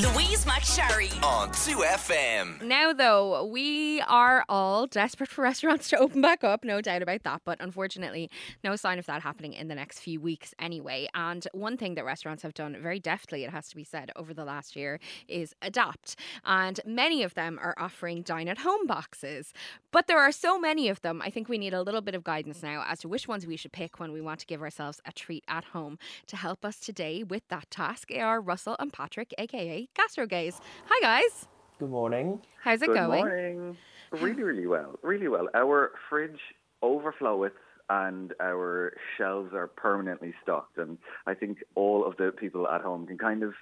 Louise McSharry. on 2FM. Now, though, we are all desperate for restaurants to open back up, no doubt about that. But unfortunately, no sign of that happening in the next few weeks anyway. And one thing that restaurants have done very deftly, it has to be said, over the last year is adapt. And many of them are offering dine at home boxes. But there are so many of them, I think we need a little bit of guidance now as to which ones we should pick when we want to give ourselves a treat at home. To help us today with that task are Russell and Patrick, aka GastroGays. Hi, guys. Good morning. How's it going? Good going? morning. Really, really well. Really well. Our fridge overfloweth and our shelves are permanently stocked. And I think all of the people at home can kind of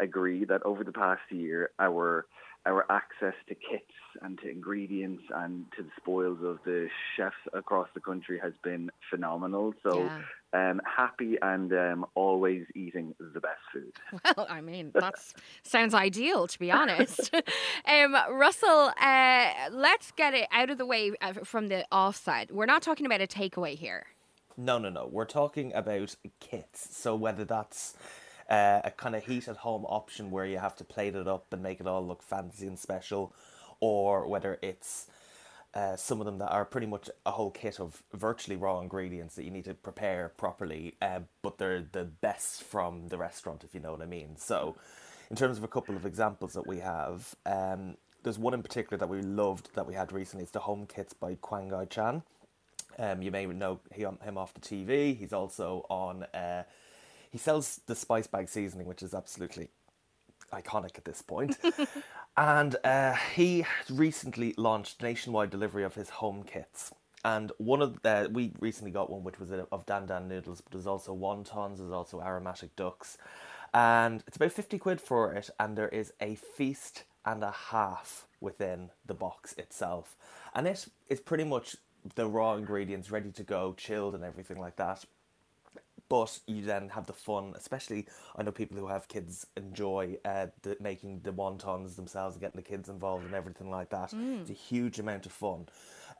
agree that over the past year, our our access to kits and to ingredients and to the spoils of the chefs across the country has been phenomenal. So Yeah. Um, happy and um, always eating the best food. Well, I mean, that sounds ideal, to be honest. um, Russell, uh, let's get it out of the way uh, from the offside. We're not talking about a takeaway here. No, no, no. We're talking about kits. So whether that's uh, a kind of heat at home option where you have to plate it up and make it all look fancy and special, or whether it's uh, some of them that are pretty much a whole kit of virtually raw ingredients that you need to prepare properly, uh, but they're the best from the restaurant, if you know what I mean. So, in terms of a couple of examples that we have, um, there's one in particular that we loved that we had recently. It's the Home Kits by Kwanghi Chan. Um, you may know him, off the TV. He's also on. Uh, he sells the spice bag seasoning, which is absolutely iconic at this point. and uh, he recently launched nationwide delivery of his home kits. And one of the we recently got one which was of dan dan noodles, but there's also wontons, there's also aromatic ducks, and it's about fifty quid for it. And there is a feast and a half within the box itself, and it is pretty much the raw ingredients ready to go, chilled and everything like that but you then have the fun especially i know people who have kids enjoy uh, the, making the wontons themselves and getting the kids involved and everything like that. It's a huge amount of fun.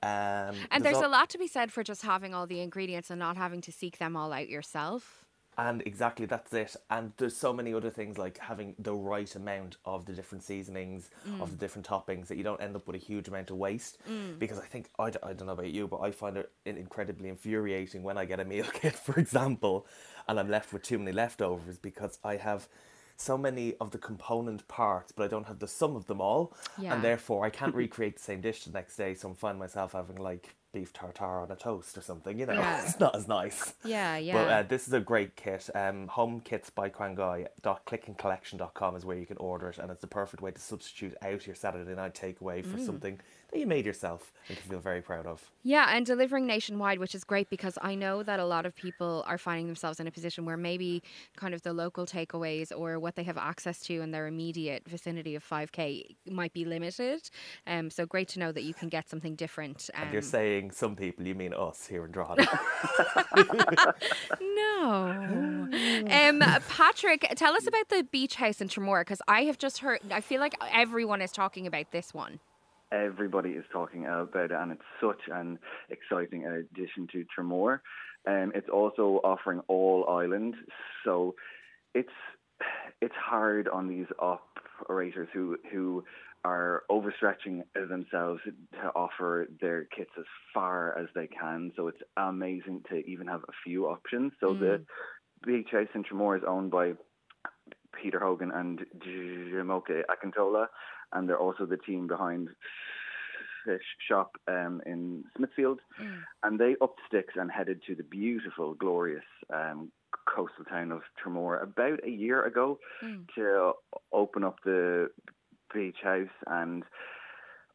Um, And there's al- a lot to be said for just having all the ingredients and not having to seek them all out yourself. And exactly that's it. And there's so many other things like having the right amount of the different seasonings, of the mm. different toppings, that you don't end up with a huge amount of waste. Mm. Because I think, I, d- I don't know about you, but I find it incredibly infuriating when I get a meal kit, for example, and I'm left with too many leftovers because I have so many of the component parts, but I don't have the sum of them all. Yeah. And therefore, I can't recreate the same dish the next day. So I find myself having like beef tartare on a toast or something, you know? Yeah. it's not as nice. Yeah, yeah. But uh, this is a great kit. Um, home kits by Kwanghi. Dot clickandcollection.com is where you can order it, and it's the perfect way to substitute out your Saturday night takeaway for Mm. something that you made yourself and can feel very proud of. Yeah, and delivering nationwide, which is great because I know that a lot of people are finding themselves in a position where maybe kind of the local takeaways or what they have access to in their immediate vicinity of 5k might be limited. Um, so great to know that you can get something different. Um, And you're saying some people, you mean us here in Drogheda. No. um, Patrick, tell us about the beach house in Tramore because I have just heard. I feel like everyone is talking about this one. Everybody is talking about it, and it's such an exciting addition to Tramore. Um, it's also offering all island, so it's it's hard on these operators who who are overstretching themselves to offer their kits as far as they can. So it's amazing to even have a few options. So the beach house in Tramore is owned by Peter Hogan and Jumoke Akintola, and they're also the team behind Fish Shop um, in Smithfield. And they upped sticks and headed to the beautiful, glorious um, coastal town of Tramore about a year ago to open up the beach house. And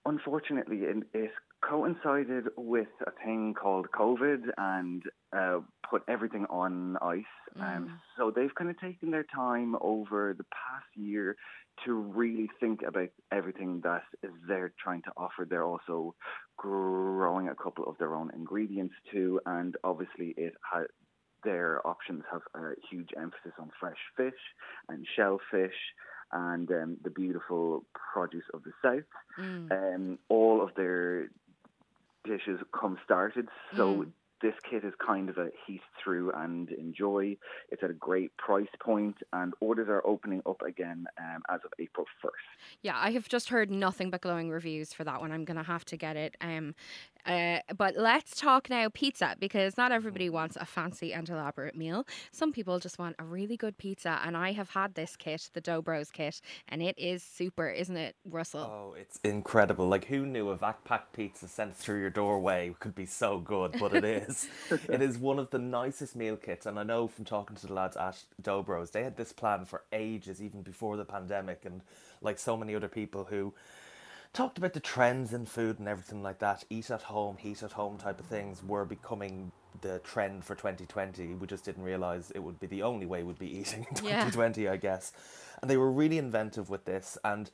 unfortunately, it, it coincided with a thing called COVID and uh, put everything on ice. Um, so they've kind of taken their time over the past year to really think about everything that is they're trying to offer. They're also growing a couple of their own ingredients too, and obviously it ha- their options have a huge emphasis on fresh fish and shellfish and um, the beautiful produce of the south. Um, all of their dishes come started, so this kit is kind of a heat through and enjoy. It's at a great price point, and orders are opening up again um, as of April 1st. Yeah, I have just heard nothing but glowing reviews for that one. I'm going to have to get it. Um, uh, but let's talk now pizza because not everybody wants a fancy and elaborate meal. Some people just want a really good pizza, and I have had this kit, the Dough Bros kit, and it is super, isn't it, Russell? Oh, it's incredible. Like, who knew a vac pack pizza sent through your doorway could be so good? But it is. It is one of the nicest meal kits. And I know from talking to the lads at Dough Bros, they had this plan for ages, even before the pandemic. And like so many other people who talked about the trends in food and everything like that, eat at home, heat at home type of things were becoming the trend for 2020. We just didn't realize it would be the only way we'd be eating in Yeah. 2020, I guess. And they were really inventive with this. And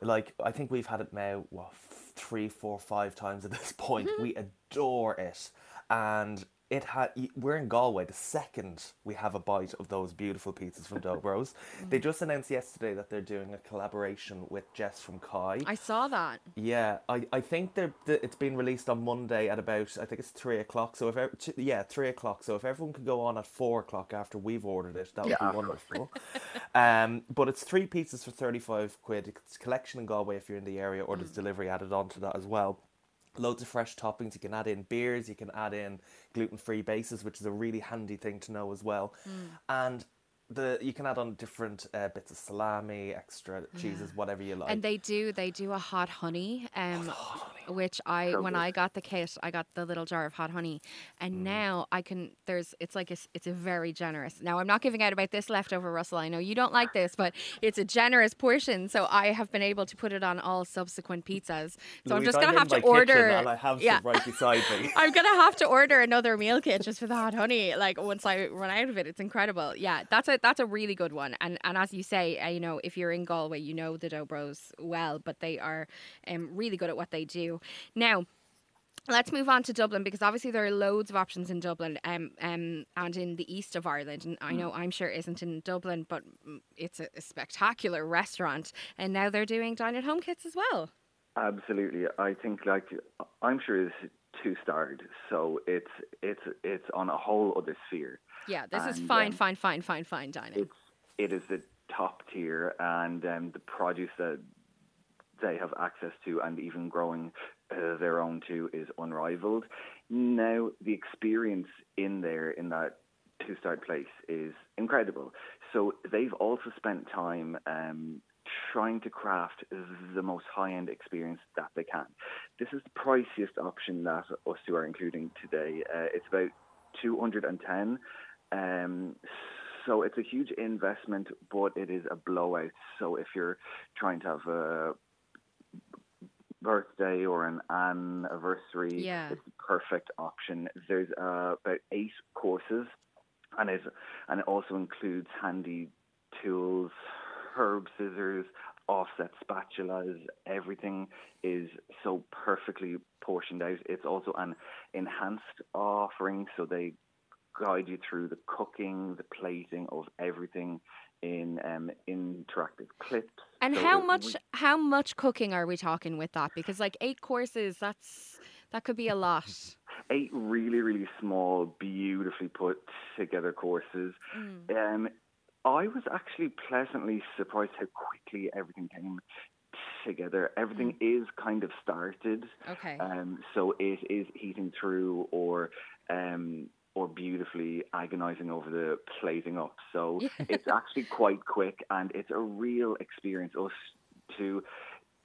like, I think we've had it now, what, three, four, five times at this point. Mm-hmm. We adore it. And it had we're in Galway the second we have a bite of those beautiful pizzas from Dough Bros. They just announced yesterday that they're doing a collaboration with Jess from Kai. I saw that. Yeah, I, I think they're, the, it's been released on Monday at about I think it's three o'clock. So if yeah three o'clock. So if everyone could go on at four o'clock after we've ordered it, that would Yeah. be wonderful. um, but it's three pizzas for thirty five quid. It's collection in Galway if you're in the area, or there's delivery added on to that as well. Loads of fresh toppings. You can add in beers. You can add in gluten free bases, which is a really handy thing to know as well. Mm. And the you can add on different uh, bits of salami, extra cheeses, whatever you like. And they do they do a hot honey, um, which I So when good. I got the kit, I got the little jar of hot honey, and Mm. now I can. There's it's like a, it's a very generous. Now I'm not giving out about this leftover, Russell. I know you don't like this, but it's a generous portion, so I have been able to put it on all subsequent pizzas. So I'm just gonna in have to order. and I have yeah. some right beside me. I'm gonna have to order another meal kit just for the hot honey. Like once I run out of it, it's incredible. Yeah, that's a that's a really good one. And and as you say, uh, you know, if you're in Galway, you know the Dough Bros well, but they are um, really good at what they do. Now. Let's move on to Dublin because obviously there are loads of options in Dublin um, um, and in the east of Ireland. And I know Aimsir it isn't in Dublin, but mm, it's a, a spectacular restaurant. And now they're doing dine at home kits as well. Absolutely, I think like Aimsir it's two starred, so it's it's it's on a whole other sphere. Yeah, this is fine, um, fine, fine, fine, fine dining. It's it is the top tier, and um, the produce that they have access to, and even growing uh, their own too, is unrivaled. Now the experience in there in that two star place is incredible. So they've also spent time. Um, Trying to craft the most high-end experience that they can. This is the priciest option that us two are including today. Uh, it's about 210. Um, so it's a huge investment, but it is a blowout. So if you're trying to have a birthday or an anniversary, Yeah. it's the perfect option. There's uh, about eight courses, and it and it also includes handy tools, herb scissors, offset spatulas. Everything is so perfectly portioned out. It's also an enhanced offering, so they guide you through the cooking, the plating of everything in um, interactive clips. And So how much re- how much cooking are we talking with that? Because like eight courses, that's that could be a lot. eight really, really small, beautifully put together courses. Um, I was actually pleasantly surprised how quickly everything came together. Everything is kind of started. Okay. Um, so it is heating through or um, or beautifully agonizing over the plating up. So it's actually quite quick and it's a real experience us to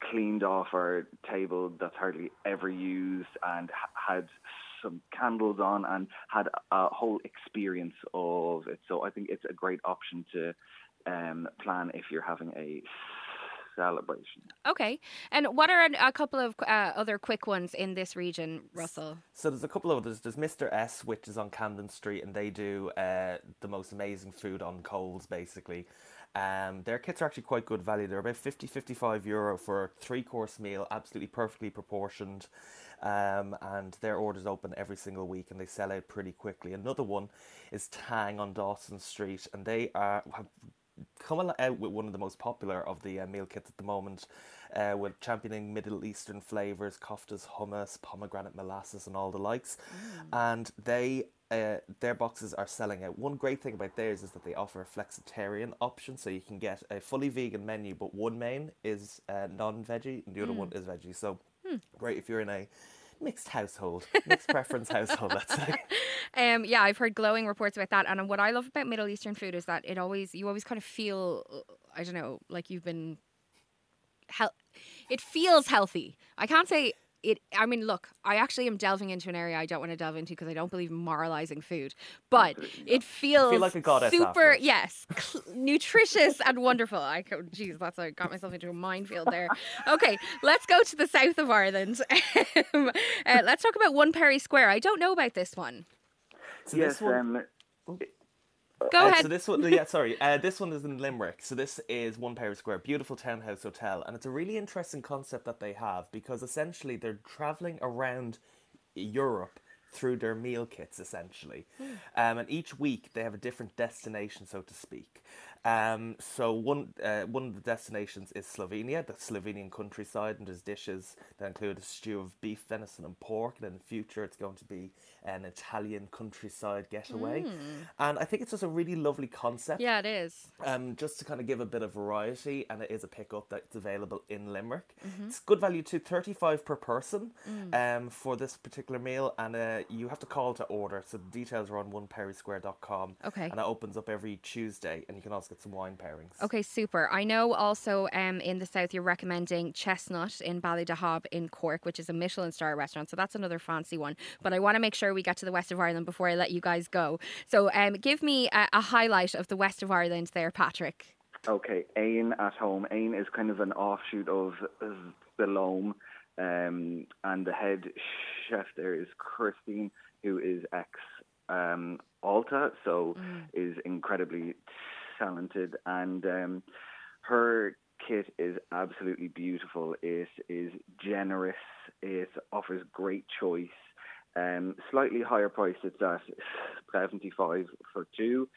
cleaned off our table that's hardly ever used and had some candles on and had a whole experience of it. So I think it's a great option to um, plan if you're having a celebration. Okay. And what are a, a couple of uh, other quick ones in this region, Russell? So there's a couple of others. There's Mr. S, which is on Camden Street, and they do uh, the most amazing food on coals, basically. Um, their kits are actually quite good value. They're about 50, 55 euro for a three course meal, absolutely perfectly proportioned. Um, and their orders open every single week and they sell out pretty quickly. Another one is Tang on Dawson Street, and they are have come out with one of the most popular of the uh, meal kits at the moment, uh, with championing Middle Eastern flavors, koftas, hummus, pomegranate molasses, and all the likes. And they uh, their boxes are selling out. One great thing about theirs is that they offer a flexitarian option, so you can get a fully vegan menu, but one main is uh, non-veggie and the other one is veggie. So great if you're in a mixed household, mixed preference household, let's say. Um, yeah, I've heard glowing reports about that. And what I love about Middle Eastern food is that it always, you always kind of feel, I don't know, like you've been, hel- it feels healthy. I can't say it. I mean, look, I actually am delving into an area I don't want to delve into because I don't believe in moralizing food, but it feels like a goddess super, afterwards. yes, cl- nutritious and wonderful. I co- geez, that's I got myself into a minefield there. Okay, let's go to the south of Ireland. Um, uh, let's talk about One Perry Square. I don't know about this one. So yes, this one, um, Go Uh, ahead. So this one, yeah, sorry. Uh, this one is in Limerick. So this is One Perry Square, beautiful townhouse hotel, and it's a really interesting concept that they have because essentially they're traveling around Europe through their meal kits, essentially, um, and each week they have a different destination, so to speak. Um, so one uh, one of the destinations is Slovenia, the Slovenian countryside, and there's dishes that include a stew of beef, venison, and pork. And in the future, it's going to be an Italian countryside getaway. And I think it's just a really lovely concept. Yeah, it is. Um, just to kind of give a bit of variety, and it is a pickup that's available in Limerick. It's good value too, thirty five per person, um, for this particular meal, and uh, you have to call to order. So the details are on oneperrysquare.com. Okay. And it opens up every Tuesday, and you can also get some wine pairings. Okay, super. I know also um, in the south you're recommending Chestnut in Ballydehob in Cork, which is a Michelin star restaurant. So that's another fancy one. But I want to make sure we get to the west of Ireland before I let you guys go. So um, give me a, a highlight of the west of Ireland there, Patrick. Okay, Ain at home. Ain is kind of an offshoot of of the Loam, um, and the head chef there is Christine, who is ex um, Alta, so is incredibly talented, and um, her kit is absolutely beautiful. It is generous. It offers great choice. Um, slightly higher price. It's at seventy five for two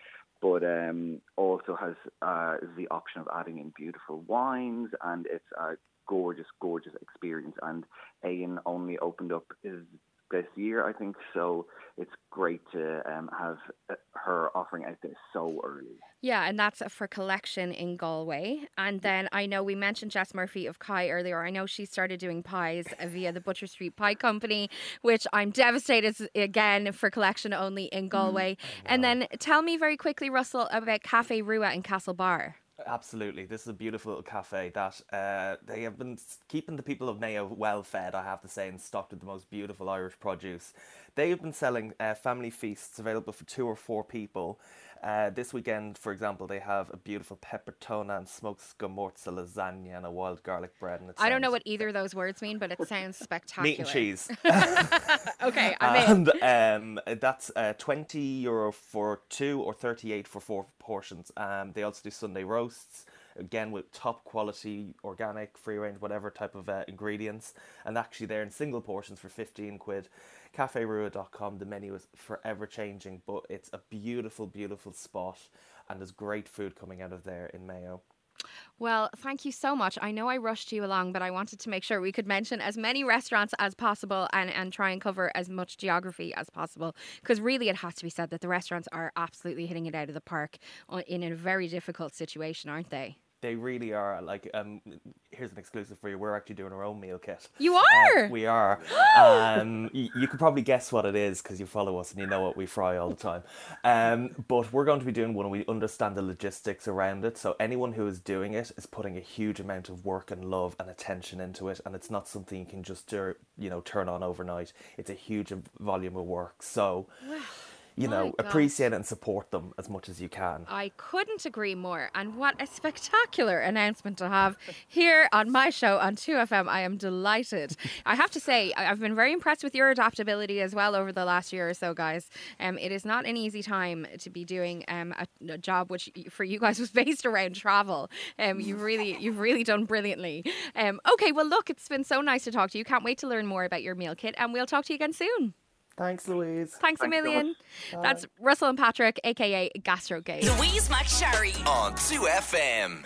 but um, also has uh, the option of adding in beautiful wines, and it's a gorgeous, gorgeous experience. And Ayan only opened up is this year, I think, so it's great to um, have uh, her offering out there so early. Yeah, and that's for collection in Galway. And then I know we mentioned Jess Murphy of Kai earlier. I know she started doing pies via the Butcher Street Pie Company, which I'm devastated again for collection only in Galway. And then tell me very quickly, Russell, about Cafe Rua in Castlebar. Absolutely. This is a beautiful little cafe that uh, they have been keeping the people of Mayo well fed, I have to say, and stocked with the most beautiful Irish produce. They've been selling uh, family feasts available for two or four people. Uh, this weekend, for example, they have a beautiful peperonata and smoked scamorza lasagna and a wild garlic bread. And I don't know what either of those words mean, but it sounds spectacular. Meat and cheese. Okay, I'm in. and um, that's uh, 20 euro for two or 38 for four portions. Um, they also do Sunday roasts, again with top quality, organic, free range, whatever type of uh, ingredients. And actually, they're in single portions for 15 quid. CafeRua.com, the menu is forever changing, but it's a beautiful, beautiful spot. And there's great food coming out of there in Mayo. Well, thank you so much. I know I rushed you along, but I wanted to make sure we could mention as many restaurants as possible and, and try and cover as much geography as possible. Because really, it has to be said that the restaurants are absolutely hitting it out of the park uh, in a very difficult situation, aren't they? They really are like um. Here's an exclusive for you. We're actually doing our own meal kit. You Uh, are? we are. um, y- you can probably guess what it is because you follow us and you know what we fry all the time. Um, but we're going to be doing one. and We understand the logistics around it. So anyone who is doing it is putting a huge amount of work and love and attention into it, and it's not something you can just do, you know turn on overnight. It's a huge volume of work. So. You My know, God. appreciate and support them as much as you can. I couldn't agree more. And what a spectacular announcement to have here on my show on 2FM. I am delighted. I have to say, I've been very impressed with your adaptability as well over the last year or so, guys. Um, it is not an easy time to be doing um, a, a job which for you guys was based around travel. Um, you've really, you've really done brilliantly. Um, okay, well, look, it's been so nice to talk to you. Can't wait to learn more about your meal kit, and we'll talk to you again soon. Thanks, Louise. Thanks, a Thanks so million. That's Russell and Patrick, aka GastroGays. Louise McSharry on 2FM.